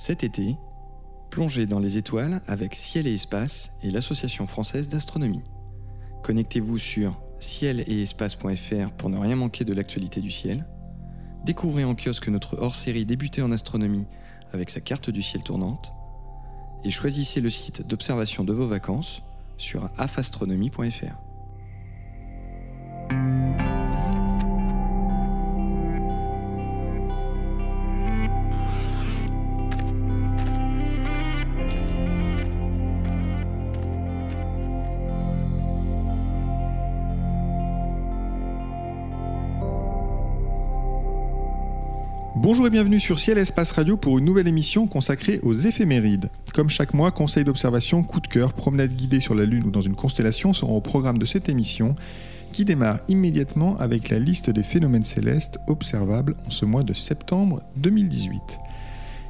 Cet été, plongez dans les étoiles avec Ciel et Espace et l'Association française d'astronomie. Connectez-vous sur ciel et espace.fr pour ne rien manquer de l'actualité du ciel. Découvrez en kiosque notre hors-série Débuter en astronomie avec sa carte du ciel tournante. Et choisissez le site d'observation de vos vacances sur afastronomie.fr. Bonjour et bienvenue sur Ciel Espace Radio pour une nouvelle émission consacrée aux éphémérides. Comme chaque mois, conseils d'observation, coup de cœur, promenade guidée sur la Lune ou dans une constellation seront au programme de cette émission qui démarre immédiatement avec la liste des phénomènes célestes observables en ce mois de septembre 2018.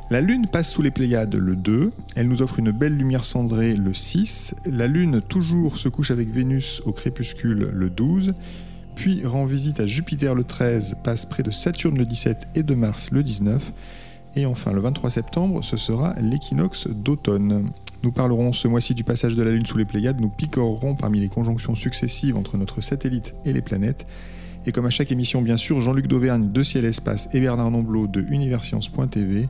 La Lune passe sous les Pléiades le 2, elle nous offre une belle lumière cendrée le 6, la Lune toujours se couche avec Vénus au crépuscule le 12, puis rend visite à Jupiter le 13, passe près de Saturne le 17 et de Mars le 19. Et enfin, le 23 septembre, ce sera l'équinoxe d'automne. Nous parlerons ce mois-ci du passage de la Lune sous les Pléiades, nous picorerons parmi les conjonctions successives entre notre satellite et les planètes. Et comme à chaque émission, bien sûr, Jean-Luc Dauvergne de Ciel Espace et Bernard Nomblot de Universcience.tv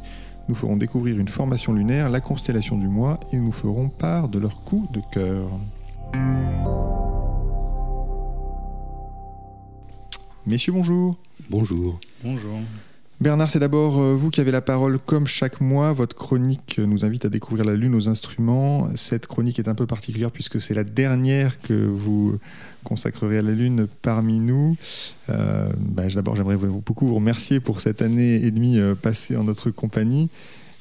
nous feront découvrir une formation lunaire, la constellation du mois, et nous ferons part de leur coup de cœur. Messieurs, bonjour. Bonjour. Bonjour. Bernard, c'est d'abord euh, vous qui avez la parole comme chaque mois. Votre chronique nous invite à découvrir la Lune aux instruments. Cette chronique est un peu particulière puisque c'est la dernière que vous consacrerez à la Lune parmi nous. Euh, bah, d'abord, j'aimerais beaucoup vous remercier pour cette année et demie euh, passée en notre compagnie.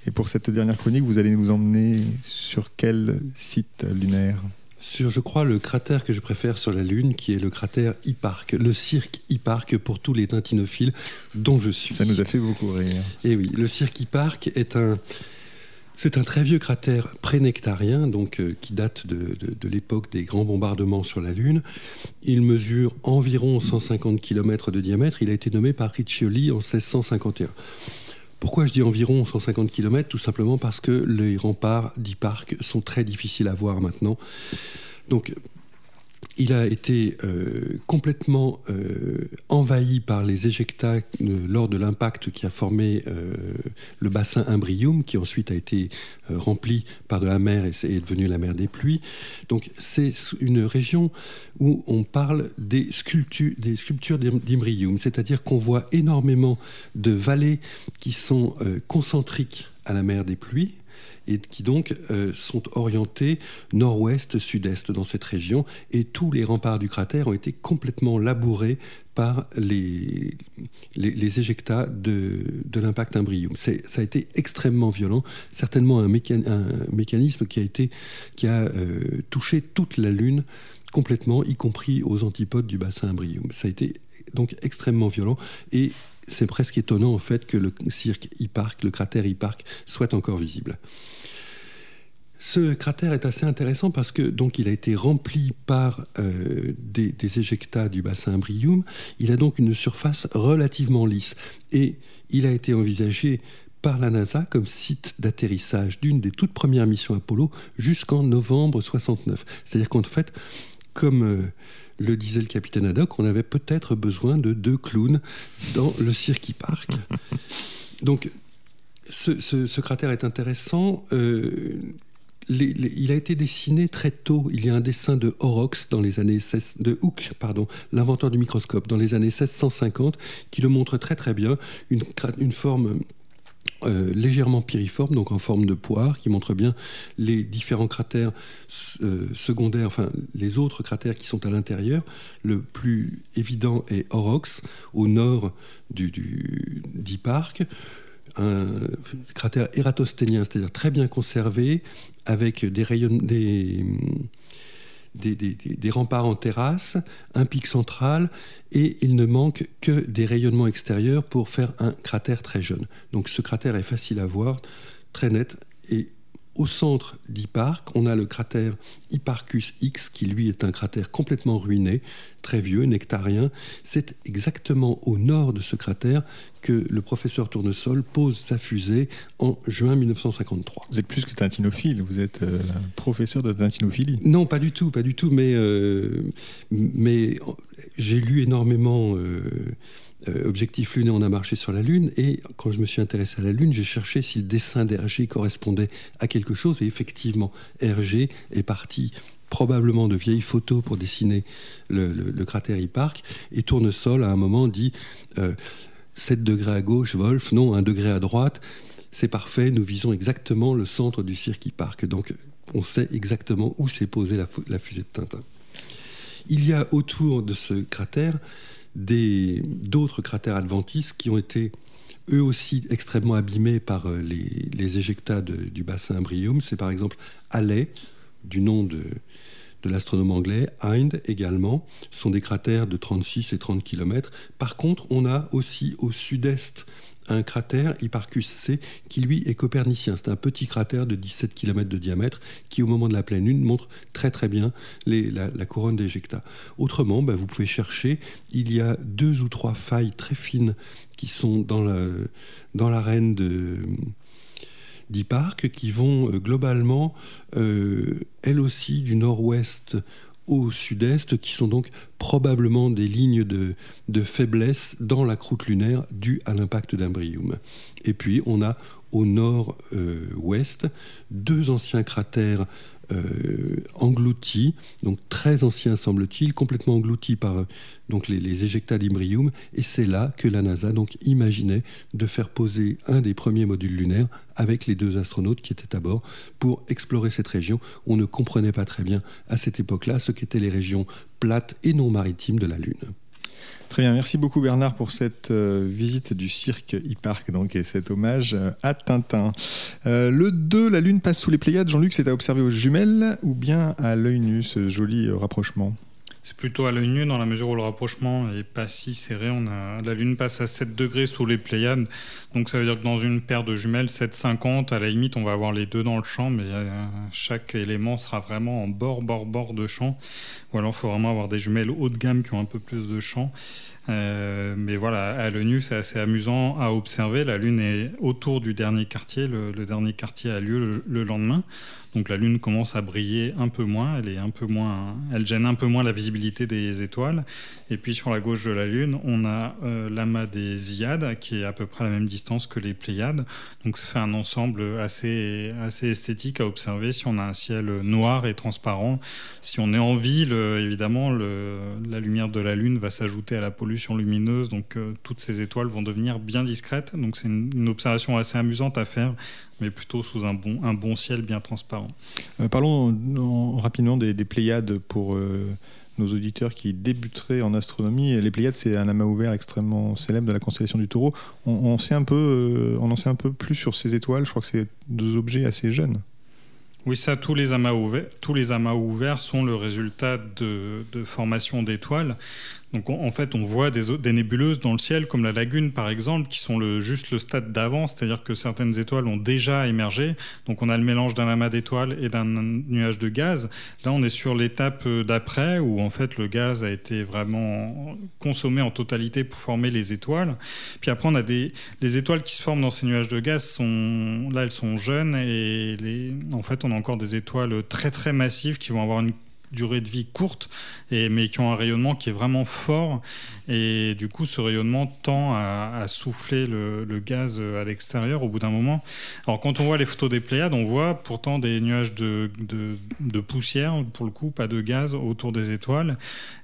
Et pour cette dernière chronique, vous allez nous emmener sur quel site lunaire? Sur, je crois, le cratère que je préfère sur la Lune, qui est le cratère Hipparque, le cirque Hipparque pour tous les tintinophiles dont je suis. Ça nous a fait beaucoup rire. Et oui, le cirque Hipparque est un, c'est un très vieux cratère prénectarien, donc euh, qui date de, de l'époque des grands bombardements sur la Lune. Il mesure environ 150 km de diamètre. Il a été nommé par Riccioli en 1651. Pourquoi je dis environ 150 km Tout simplement parce que les remparts d'Hipparque sont très difficiles à voir maintenant. Il a été euh, complètement euh, envahi par les éjectats euh, lors de l'impact qui a formé le bassin Imbrium, qui ensuite a été rempli par de la mer et est devenu la mer des pluies. Donc c'est une région où on parle des sculptures d'Imbrium, c'est-à-dire qu'on voit énormément de vallées qui sont concentriques à la mer des pluies et qui donc euh, sont orientés nord-ouest, sud-est dans cette région, et tous les remparts du cratère ont été complètement labourés par les, les, éjectats de, de l'impact Imbrium. Ça a été extrêmement violent, certainement un, mécanisme qui a, été, qui a euh, touché toute la Lune complètement, y compris aux antipodes du bassin Imbrium. Ça a été donc extrêmement violent c'est presque étonnant en fait que le cirque Hipparque, le cratère Hipparque, soit encore visible. Ce cratère est assez intéressant parce que donc il a été rempli par euh, des, éjectats du bassin Imbrium. Il a donc une surface relativement lisse et il a été envisagé par la NASA comme site d'atterrissage d'une des toutes premières missions Apollo jusqu'en novembre 69. C'est-à-dire qu'en fait, comme euh, le disait le capitaine Haddock, on avait peut-être besoin de deux clowns dans le Cirque Park. Donc, ce, cratère est intéressant. Euh, il a été dessiné très tôt. Il y a un dessin de Horrocks dans les années 16, de Hooke, pardon, l'inventeur du microscope, dans les années 1650, qui le montre très très bien. Une, une forme euh, légèrement piriforme, donc en forme de poire, qui montre bien les différents cratères euh, secondaires, enfin les autres cratères qui sont à l'intérieur. Le plus évident est Horrocks, au nord du, du, un cratère ératosthénien, c'est-à-dire très bien conservé, avec des rayons, des, des, remparts en terrasse, un pic central, et il ne manque que des rayonnements extérieurs pour faire un cratère très jeune. Donc ce cratère est facile à voir, très net, et Au centre d'Hipparque, on a le cratère Hipparchus X, qui lui est un cratère complètement ruiné, très vieux, nectarien. C'est exactement au nord de ce cratère que le professeur Tournesol pose sa fusée en juin 1953. Vous êtes plus que tintinophile, vous êtes euh, professeur de tintinophilie. Non, pas du tout, pas du tout, mais, euh, mais j'ai lu énormément. Euh, euh, Objectif Lune on a marché sur la Lune. Et quand je me suis intéressé à la Lune, j'ai cherché si le dessin d'Hergé correspondait à quelque chose. Et effectivement, Hergé est parti probablement de vieilles photos pour dessiner le, cratère Hipparque. Et Tournesol, à un moment, dit 7 euh, degrés à gauche, Wolf, non, 1 degré à droite. C'est parfait, nous visons exactement le centre du cirque Hipparque. Donc, on sait exactement où s'est posée la fusée de Tintin. Il y a autour de ce cratère d'autres cratères adventistes qui ont été eux aussi extrêmement abîmés par euh, les, éjectats du bassin Imbrium. C'est par exemple Halley, du nom de, de l'astronome anglais, Hind également, sont des cratères de 36 et 30 km. Par contre, on a aussi au sud-est un cratère, Hipparchus C, qui lui est copernicien. C'est un petit cratère de 17 km de diamètre qui, au moment de la pleine lune, montre très très bien la, couronne d'éjecta. Autrement, bah, vous pouvez chercher, il y a deux ou trois failles très fines qui sont dans l'arène de d'Hipparque qui vont euh, globalement, euh, elles aussi, du nord-ouest au sud-est, qui sont donc probablement des lignes de, faiblesse dans la croûte lunaire due à l'impact d'Imbrium. Et puis on a au nord-ouest deux anciens cratères euh, engloutis, donc très anciens semble-t-il, complètement engloutis par euh, donc les, les éjectats d'Imbrium, et c'est là que la NASA donc imaginait de faire poser un des premiers modules lunaires avec les deux astronautes qui étaient à bord pour explorer cette région. On ne comprenait pas très bien à cette époque-là ce qu'étaient les régions plates et non maritimes de la Lune. Très bien, merci beaucoup Bernard pour cette euh, visite du cirque e-park donc, et cet hommage euh, à Tintin. Euh, le 2, la Lune passe sous les Pléiades. Jean-Luc, c'est à observer aux jumelles ou bien à l'œil nu, ce joli rapprochement? C'est plutôt à l'œil nu dans la mesure où le rapprochement est pas si serré. On a, la Lune passe à 7 degrés sous les Pléiades. Donc ça veut dire que dans une paire de jumelles 7,50, à la limite, on va avoir les deux dans le champ, mais euh, chaque élément sera vraiment en bord, bord, bord de champ. Ou alors il faut vraiment avoir des jumelles haut de gamme qui ont un peu plus de champ. Euh, mais voilà, à l'œil nu, c'est assez amusant à observer. La Lune est autour du dernier quartier. Le, dernier quartier a lieu le lendemain. Donc la Lune commence à briller un peu moins, elle est un peu moins, elle gêne un peu moins la visibilité des étoiles. Et puis sur la gauche de la Lune, on a euh, l'amas des Iades qui est à peu près à la même distance que les Pléiades. Donc ça fait un ensemble assez assez esthétique à observer si on a un ciel noir et transparent. Si on est en ville, évidemment, la lumière de la Lune va s'ajouter à la pollution lumineuse, donc euh, toutes ces étoiles vont devenir bien discrètes. Donc c'est une observation assez amusante à faire mais plutôt sous un bon, un bon ciel bien transparent. Euh, parlons rapidement des, Pléiades pour euh, nos auditeurs qui débuteraient en astronomie. Les Pléiades, c'est un amas ouvert extrêmement célèbre de la constellation du Taureau. On, sait un peu, euh, on en sait un peu plus sur ces étoiles. Je crois que c'est deux objets assez jeunes. Oui, ça, tous les amas ouverts, tous les amas ouverts sont le résultat de, de formation d'étoiles. Donc en fait, on voit des, nébuleuses dans le ciel, comme la lagune par exemple, qui sont juste le stade d'avant, c'est-à-dire que certaines étoiles ont déjà émergé. Donc on a le mélange d'un amas d'étoiles et d'un nuage de gaz. Là, on est sur l'étape euh, d'après, où en fait le gaz a été vraiment consommé en totalité pour former les étoiles. Puis après, on a des les étoiles qui se forment dans ces nuages de gaz sont là, elles sont jeunes et en fait, on a encore des étoiles très très massives qui vont avoir une durée de vie courte, et, mais qui ont un rayonnement qui est vraiment fort. Et du coup, ce rayonnement tend à, souffler le, gaz à l'extérieur au bout d'un moment. Alors, quand on voit les photos des Pléiades, on voit pourtant des nuages de, de, poussière, pour le coup, pas de gaz autour des étoiles.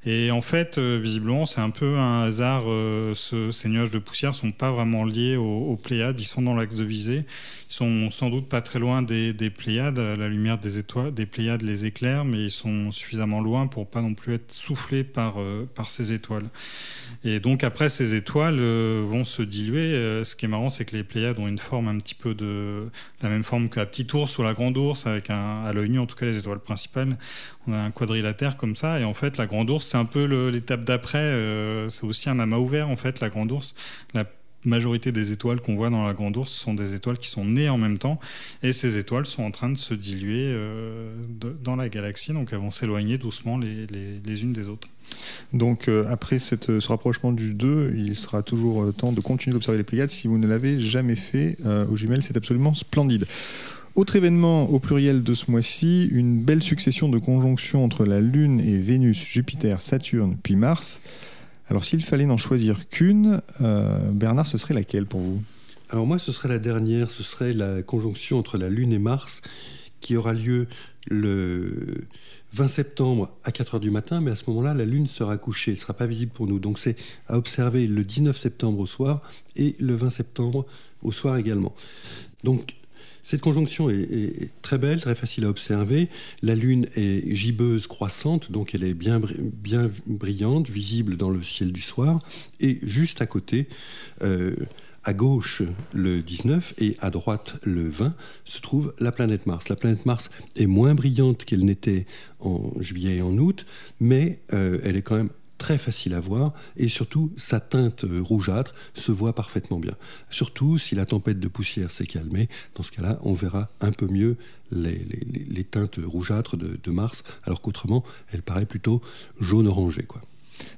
Et en fait, euh, visiblement, c'est un peu un hasard. Euh, ces nuages de poussière sont pas vraiment liés aux, aux Pléiades. Ils sont dans l'axe de visée. Ils sont sans doute pas très loin des, des, Pléiades. La lumière des étoiles, des Pléiades les éclaire, mais ils sont suffisamment loin pour pas non plus être soufflés par, euh, par ces étoiles. Et donc après, ces étoiles euh, vont se diluer. Euh, ce qui est marrant, c'est que les Pléiades ont une forme un petit peu de la même forme que la petite ours ou la grande ours, avec un, à l'œil nu, en tout cas les étoiles principales. On a un quadrilatère comme ça. Et en fait, la grande ours, c'est un peu l'étape d'après. c'est aussi un amas ouvert, en fait, la grande ours. Majorité des étoiles qu'on voit dans la Grande Ourse sont des étoiles qui sont nées en même temps, et ces étoiles sont en train de se diluer euh, dans la galaxie, donc elles vont s'éloigner doucement les, unes des autres. Donc euh, après cette, ce rapprochement du 2, il sera toujours euh, temps de continuer d'observer les Pléiades. Si vous ne l'avez jamais fait aux jumelles, c'est absolument splendide. Autre événement au pluriel de ce mois-ci, une belle succession de conjonctions entre la Lune et Vénus, Jupiter, Saturne, puis Mars. Alors s'il fallait n'en choisir qu'une, euh, Bernard, ce serait laquelle pour vous? Alors moi, ce serait la dernière, ce serait la conjonction entre la Lune et Mars qui aura lieu le 20 septembre à 4 heures du matin, mais à ce moment-là, la Lune sera couchée, elle ne sera pas visible pour nous. Donc c'est à observer le 19 septembre au soir et le 20 septembre au soir également. Donc cette conjonction est, très belle, très facile à observer. La Lune est gibbeuse croissante, donc elle est bien, brillante, visible dans le ciel du soir. Et juste à côté, euh, à gauche le 19 et à droite le 20 se trouve la planète Mars. La planète Mars est moins brillante qu'elle n'était en juillet et en août, mais euh, elle est quand même très facile à voir et surtout sa teinte euh, rougeâtre se voit parfaitement bien. Surtout si la tempête de poussière s'est calmée, dans ce cas-là, on verra un peu mieux les, teintes rougeâtres de, Mars, alors qu'autrement, elle paraît plutôt jaune-orangé. Quoi.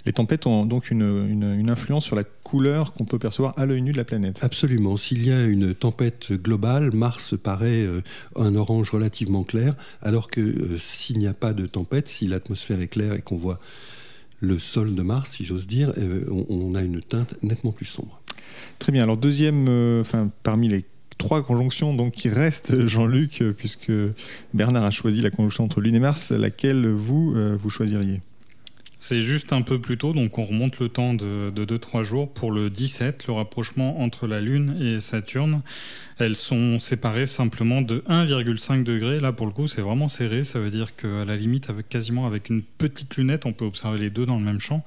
Les tempêtes ont donc une, influence sur la couleur qu'on peut percevoir à l'œil nu de la planète. Absolument. S'il y a une tempête globale, Mars paraît euh, un orange relativement clair, alors que euh, s'il n'y a pas de tempête, si l'atmosphère est claire et qu'on voit le sol de Mars, si j'ose dire, euh, on, a une teinte nettement plus sombre. Très bien. Alors deuxième, euh, enfin parmi les trois conjonctions donc qui restent, Jean-Luc, euh, puisque Bernard a choisi la conjonction entre Lune et Mars, laquelle vous vous choisiriez? C'est juste un peu plus tôt, donc on remonte le temps de 2-3 jours pour le 17, le rapprochement entre la Lune et Saturne. Elles sont séparées simplement de 1,5 degré. Là, pour le coup, c'est vraiment serré. Ça veut dire qu'à la limite, avec, quasiment avec une petite lunette, on peut observer les deux dans le même champ.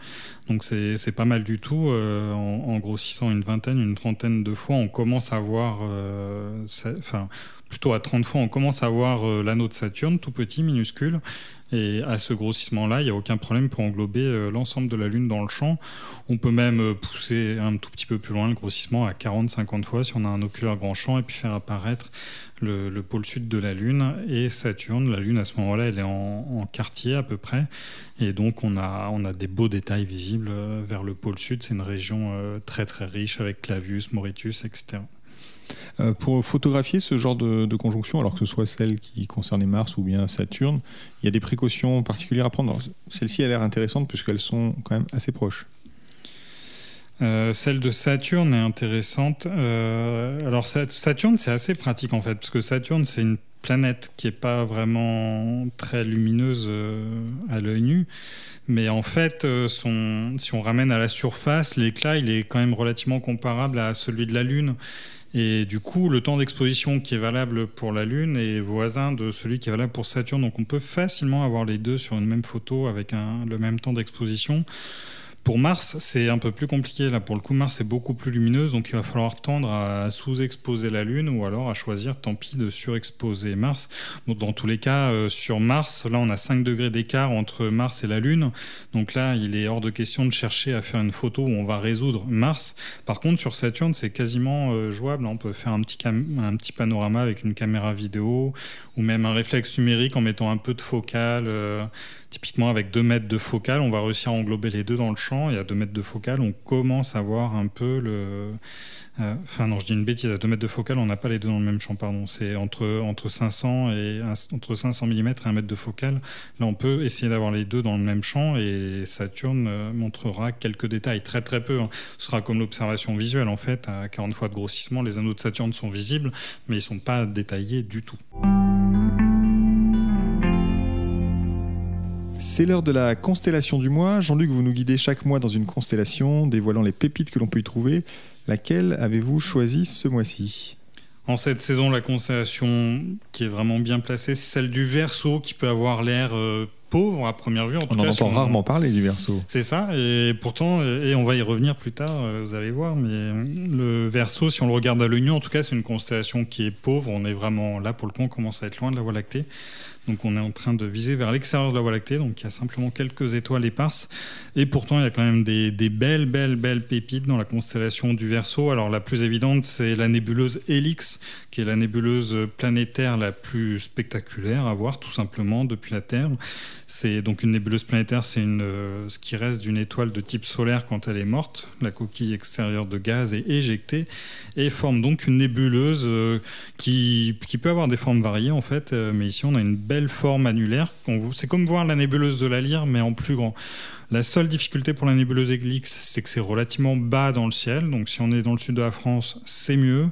Donc c'est pas mal du tout. Euh, en, grossissant une vingtaine, une trentaine de fois, on commence à voir... Euh, enfin, plutôt à 30 fois, on commence à voir euh, l'anneau de Saturne, tout petit, minuscule. Et à ce grossissement-là, il n'y a aucun problème pour englober euh, l'ensemble de la Lune dans le champ. On peut même euh, pousser un tout petit peu plus loin le grossissement à 40-50 fois si on a un oculaire grand champ et puis faire apparaître le, pôle sud de la Lune et Saturne. La Lune, à ce moment-là, elle est en, quartier à peu près. Et donc, on a, on a des beaux détails visibles euh, vers le pôle sud. C'est une région très très riche avec Clavius, Mauritius, etc. Euh, pour photographier ce genre de, conjonction, alors que ce soit celle qui concernait Mars ou bien Saturne, il y a des précautions particulières à prendre. Celle-ci a l'air intéressante puisqu'elles sont quand même assez proches. Euh, celle de Saturne est intéressante. Euh, alors Saturne, c'est assez pratique en fait, parce que Saturne, c'est une planète qui n'est pas vraiment très lumineuse à l'œil nu. Mais en fait, si on ramène à la surface, l'éclat, il est quand même relativement comparable à celui de la Lune. Et du coup, le temps d'exposition qui est valable pour la Lune est voisin de celui qui est valable pour Saturne. Donc on peut facilement avoir les deux sur une même photo avec le même temps d'exposition. Pour Mars, c'est un peu plus compliqué. Là, pour le coup, Mars est beaucoup plus lumineuse, donc il va falloir tendre à sous-exposer la Lune ou alors à choisir, tant pis, de surexposer Mars. dans tous les cas, euh, sur Mars, là, on a 5 degrés d'écart entre Mars et la Lune. Donc là, il est hors de question de chercher à faire une photo où on va résoudre Mars. Par contre, sur Saturne, c'est quasiment euh, jouable. On peut faire un petit, un petit panorama avec une caméra vidéo ou même un réflexe numérique en mettant un peu de focale. Euh, Typiquement, avec 2 mètres de focale, on va réussir à englober les deux dans le champ. Et à 2 mètres de focale, on commence à voir un peu le. Euh, enfin, non, je dis une bêtise. À 2 mètres de focale, on n'a pas les deux dans le même champ, pardon. C'est entre, entre 500 et entre 500 mm et 1 mètre de focale. Là, on peut essayer d'avoir les deux dans le même champ et Saturne euh, montrera quelques détails, très très peu. Hein. Ce sera comme l'observation visuelle, en fait. À 40 fois de grossissement, les anneaux de Saturne sont visibles, mais ils ne sont pas détaillés du tout. C'est l'heure de la constellation du mois. Jean-Luc, vous nous guidez chaque mois dans une constellation, dévoilant les pépites que l'on peut y trouver. Laquelle avez-vous choisi ce mois-ci? En cette saison, la constellation qui est vraiment bien placée, c'est celle du Verseau, qui peut avoir l'air euh, pauvre à première vue. En on en entend rarement parler du Verseau. C'est ça, et pourtant, et on va y revenir plus tard, euh, vous allez voir, mais le Verseau, si on le regarde à l'œil nu, en tout cas, c'est une constellation qui est pauvre. On est vraiment là pour le coup, on commence à être loin de la Voie lactée. Donc on est en train de viser vers l'extérieur de la Voie lactée, donc il y a simplement quelques étoiles éparses. Et pourtant, il y a quand même des, belles, belles, belles pépites dans la constellation du Verseau. Alors la plus évidente, c'est la nébuleuse Helix, qui est la nébuleuse planétaire la plus spectaculaire à voir, tout simplement, depuis la Terre. C'est donc une nébuleuse planétaire, c'est euh, ce qui reste d'une étoile de type solaire quand elle est morte. La coquille extérieure de gaz est éjectée et forme donc une nébuleuse euh, qui, peut avoir des formes variées en fait. Euh, mais ici, on a une belle forme annulaire. C'est comme voir la nébuleuse de la Lyre, mais en plus grand. La seule difficulté pour la nébuleuse Eclipse, c'est que c'est relativement bas dans le ciel. Donc si on est dans le sud de la France, c'est mieux.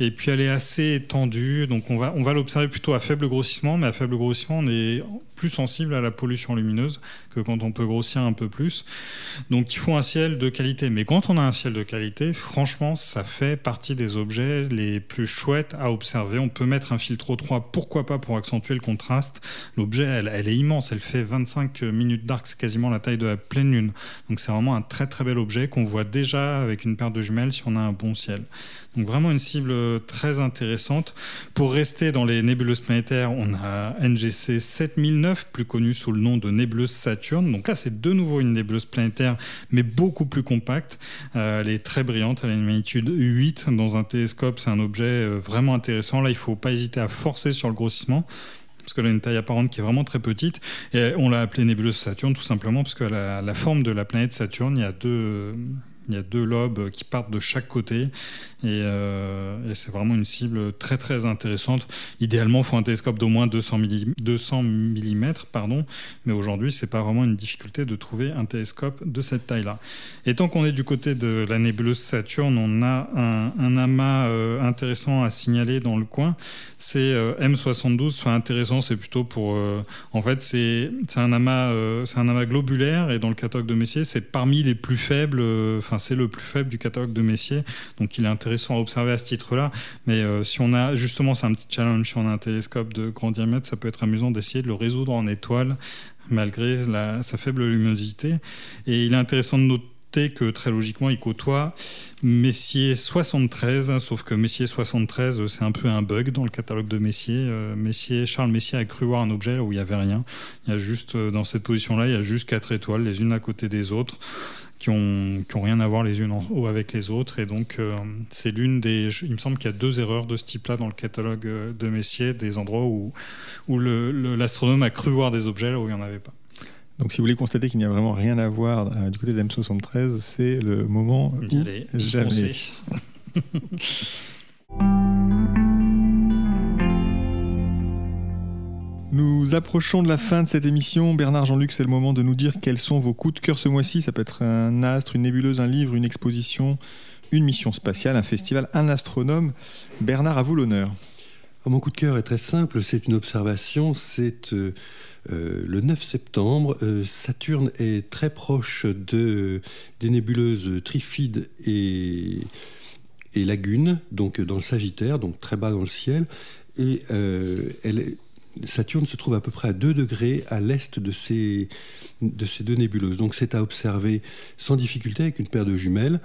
Et puis elle est assez étendue. Donc on va, on va l'observer plutôt à faible grossissement. Mais à faible grossissement, on est plus sensible à la pollution lumineuse que quand on peut grossir un peu plus. Donc il faut un ciel de qualité. Mais quand on a un ciel de qualité, franchement, ça fait partie des objets les plus chouettes à observer. On peut mettre un filtre 3, pourquoi pas pour accentuer le contraste. L'objet, elle, elle, est immense. Elle fait 25 minutes d'arc, c'est quasiment la taille de la pleine lune. Donc c'est vraiment un très très bel objet qu'on voit déjà avec une paire de jumelles si on a un bon ciel. Donc vraiment une cible très intéressante. Pour rester dans les nébuleuses planétaires, on a NGC 7009, plus connu sous le nom de nébuleuse Saturne. Donc là, c'est de nouveau une nébuleuse planétaire, mais beaucoup plus compacte. Euh, elle est très brillante, elle a une magnitude 8. Dans un télescope, c'est un objet euh, vraiment intéressant. Là, il ne faut pas hésiter à forcer sur le grossissement parce qu'elle a une taille apparente qui est vraiment très petite. Et on l'a appelée nébuleuse Saturne tout simplement parce que la forme de la planète Saturne, il y a deux, il y a deux lobes qui partent de chaque côté euh, et, c'est vraiment une cible très très intéressante. Idéalement, il faut un télescope d'au moins 200 mm, 200 mm pardon, mais aujourd'hui, c'est pas vraiment une difficulté de trouver un télescope de cette taille-là. Et tant qu'on est du côté de la nébuleuse Saturne, on a un, amas euh, intéressant à signaler dans le coin. C'est euh, M72. Enfin, intéressant, c'est plutôt pour. en fait, c'est un amas, un amas globulaire et dans le catalogue de Messier, c'est parmi les plus faibles. C'est le plus faible du catalogue de Messier, donc il est intéressant à observer à ce titre-là. Mais euh, si on a, justement, c'est un petit challenge, si on a un télescope de grand diamètre, ça peut être amusant d'essayer de le résoudre en étoile malgré sa faible luminosité. Et il est intéressant de noter que très logiquement, il côtoie Messier 73, sauf que Messier 73, c'est un peu un bug dans le catalogue de Messier. Euh, Messier Charles Messier a cru voir un objet où il n'y avait rien. Il y a juste, euh, dans cette position-là, il y a juste quatre étoiles, les unes à côté des autres qui ont, qui ont rien à voir les unes avec les autres. Et donc, euh, c'est l'une des. Il me semble qu'il y a deux erreurs de ce type-là dans le catalogue euh, de Messier, des endroits où, où l'astronome a cru voir des objets là où il n'y en avait pas. Donc, si vous voulez constater qu'il n'y a vraiment rien à voir euh, du côté de M73, c'est le moment où jamais. Nous approchons de la fin de cette émission. Bernard Jean-Luc, c'est le moment de nous dire quels sont vos coups de cœur ce mois-ci. Ça peut être un astre, une nébuleuse, un livre, une exposition, une mission spatiale, un festival, un astronome. Bernard, à vous l'honneur. Ah, mon coup de cœur est très simple, c'est une observation, c'est euh, euh, le 9 septembre, euh, Saturne est très proche de, des nébuleuses Trifide et, et Lagune, donc dans le Sagittaire, donc très bas dans le ciel, et elle Saturne se trouve à peu près à 2 degrés à l'est de ces, de ces deux nébuleuses. Donc c'est à observer sans difficulté avec une paire de jumelles,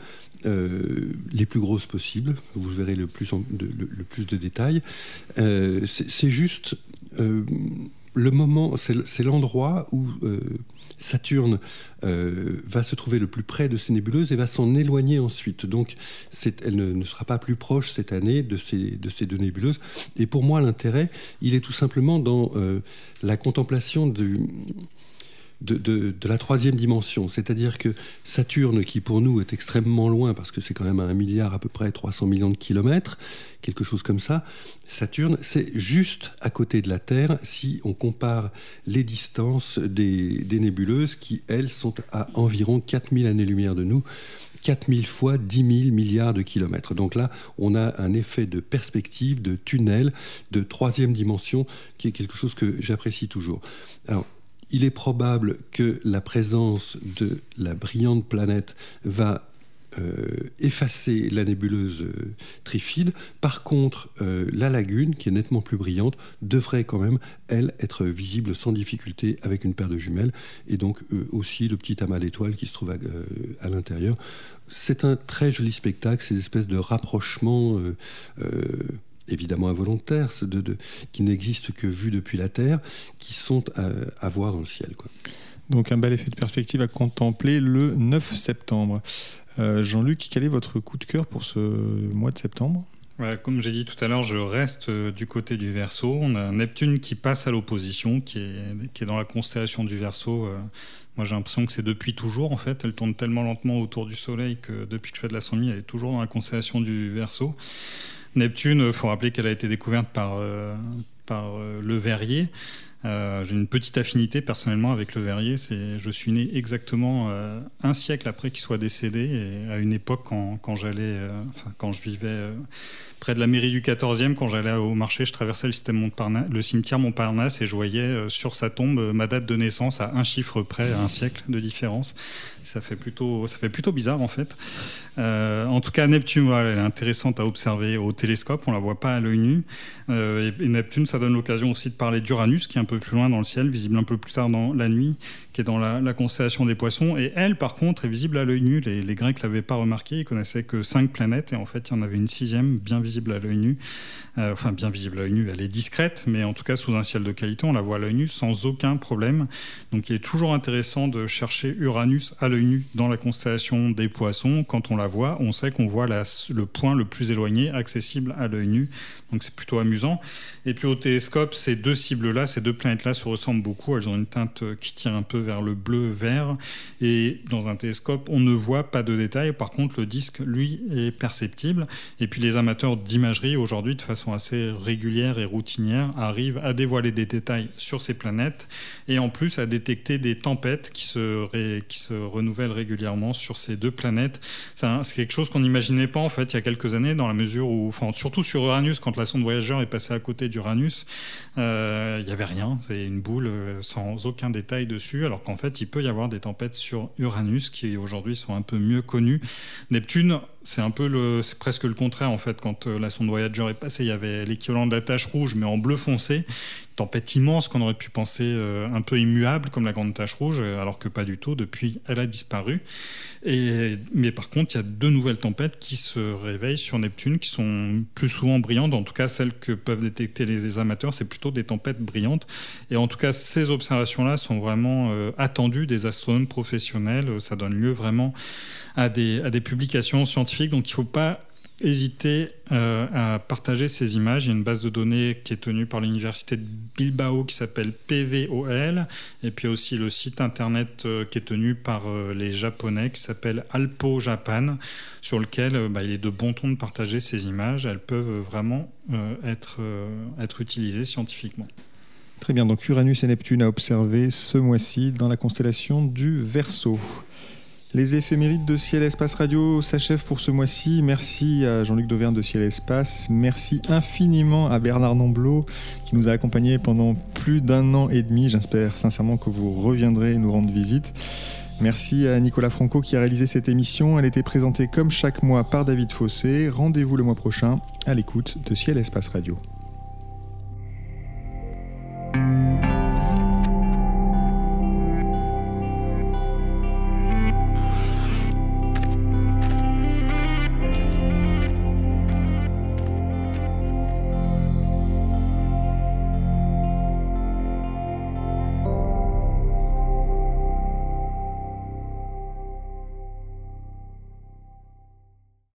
euh, les plus grosses possibles. Vous verrez le plus, de, le, plus de détails. Euh, c'est juste euh, le moment, c'est l'endroit où Saturne euh, va se trouver le plus près de ces nébuleuses et va s'en éloigner ensuite. Donc elle ne, sera pas plus proche cette année de ces, de ces deux nébuleuses. Et pour moi, l'intérêt, il est tout simplement dans euh, la contemplation du, de, la troisième dimension. C'est-à-dire que Saturne, qui pour nous est extrêmement loin, parce que c'est quand même à un milliard à peu près 300 millions de kilomètres, quelque chose comme ça, Saturne, c'est juste à côté de la Terre si on compare les distances des, nébuleuses qui, elles, sont à environ 4000 années-lumière de nous. 4000 fois 10 000 milliards de kilomètres. Donc là, on a un effet de perspective, de tunnel, de troisième dimension, qui est quelque chose que j'apprécie toujours. Alors, il est probable que la présence de la brillante planète va euh, effacer la nébuleuse euh, Trifide. Par contre, euh, la lagune, qui est nettement plus brillante, devrait quand même, elle, être visible sans difficulté avec une paire de jumelles, et donc aussi le petit amas d'étoiles qui se trouve à, l'intérieur. C'est un très joli spectacle, ces espèces de rapprochements évidemment involontaires, de, qui n'existent que vus depuis la Terre, qui sont à, voir dans le ciel. Quoi. Donc un bel effet de perspective à contempler le 9 septembre. Euh, Jean-Luc, quel est votre coup de cœur pour ce mois de septembre? Comme j'ai dit tout à l'heure, je reste euh, du côté du Verseau. On a Neptune qui passe à l'opposition, qui est, qui est dans la constellation du Verseau. Euh, moi, j'ai l'impression que c'est depuis toujours, en fait. Elle tourne tellement lentement autour du Soleil que depuis que je fais de l'astronomie, elle est toujours dans la constellation du Verseau. Neptune, il faut rappeler qu'elle a été découverte par, par le Verrier. Euh, j'ai une petite affinité personnellement avec le verrier. Je suis né exactement euh, un siècle après qu'il soit décédé, à une époque quand, quand j'allais, euh, quand je vivais près de la mairie du 14e, quand j'allais au marché, je traversais le, le cimetière Montparnasse et je voyais sur sa tombe ma date de naissance à un chiffre près, à un siècle de différence. Ça fait plutôt, ça fait plutôt bizarre en fait. en tout cas, Neptune, elle est intéressante à observer au télescope. On la voit pas à l'œil nu. et, et Neptune, ça donne l'occasion aussi de parler d'Uranus, qui est un peu plus loin dans le ciel, visible un peu plus tard dans la nuit, qui est dans la, constellation des poissons. Et elle, par contre, est visible à l'œil nu. Les, Grecs l'avaient pas remarqué, ils connaissaient que cinq planètes, et en fait, il y en avait une sixième, bien visible à l'œil nu. Euh, enfin, bien visible à l'œil nu, elle est discrète, mais en tout cas, sous un ciel de qualité, on la voit à l'œil nu sans aucun problème. Donc, il est toujours intéressant de chercher Uranus à l'œil nu dans la constellation des poissons. Quand on la voit, on sait qu'on voit le point le plus éloigné accessible à l'œil nu. Donc, c'est plutôt amusant. Et puis, au télescope, ces deux cibles-là, ces deux planètes-là se ressemblent beaucoup. Elles ont une teinte qui tire un peu vers le bleu-vert. Et dans un télescope, on ne voit pas de détails. Par contre, le disque, lui, est perceptible. Et puis les amateurs d'imagerie, aujourd'hui, de façon assez régulière et routinière, arrivent à dévoiler des détails sur ces planètes et en plus à détecter des tempêtes qui se, qui se renouvellent régulièrement sur ces deux planètes. C'est quelque chose qu'on n'imaginait pas en fait il y a quelques années, dans la mesure où, surtout sur Uranus, quand la sonde voyageur est passée à côté d'Uranus, euh, il n'y avait rien. C'est une boule euh, sans aucun détail dessus, alors qu'en fait, il peut y avoir des tempêtes sur Uranus qui aujourd'hui sont un peu mieux connues. Neptune, c'est un peu le, c'est presque le contraire en fait. Quand euh, la sonde Voyager est passée, il y avait l'équivalent de la tache rouge, mais en bleu foncé tempête immense qu'on aurait pu penser euh, un peu immuable comme la grande tache rouge, alors que pas du tout. Depuis, elle a disparu. Et, mais par contre, il y a deux nouvelles tempêtes qui se réveillent sur Neptune, qui sont plus souvent brillantes. En tout cas, celles que peuvent détecter les amateurs, c'est plutôt des tempêtes brillantes. Et en tout cas, ces observations-là sont vraiment euh, attendues des astronomes professionnels. Ça donne lieu vraiment à des, à des publications scientifiques. Donc, il ne faut pas hésiter euh, à partager ces images. Il y a une base de données qui est tenue par l'université de Bilbao qui s'appelle PVOL, et puis aussi le site internet euh, qui est tenu par euh, les Japonais qui s'appelle Alpo Japan, sur lequel bah, il est de bon ton de partager ces images. Elles peuvent vraiment être, être utilisées scientifiquement. Très bien, donc Uranus et Neptune à observer ce mois-ci dans la constellation du Verseau. Les éphémérides de Ciel Espace Radio s'achèvent pour ce mois-ci. Merci à Jean-Luc Dauvergne de Ciel Espace. Merci infiniment à Bernard Nomblot qui nous a accompagnés pendant plus d'un an et demi. J'espère sincèrement que vous reviendrez nous rendre visite. Merci à Nicolas Franco qui a réalisé cette émission. Elle était présentée comme chaque mois par David Fossé. Rendez-vous le mois prochain à l'écoute de Ciel Espace Radio.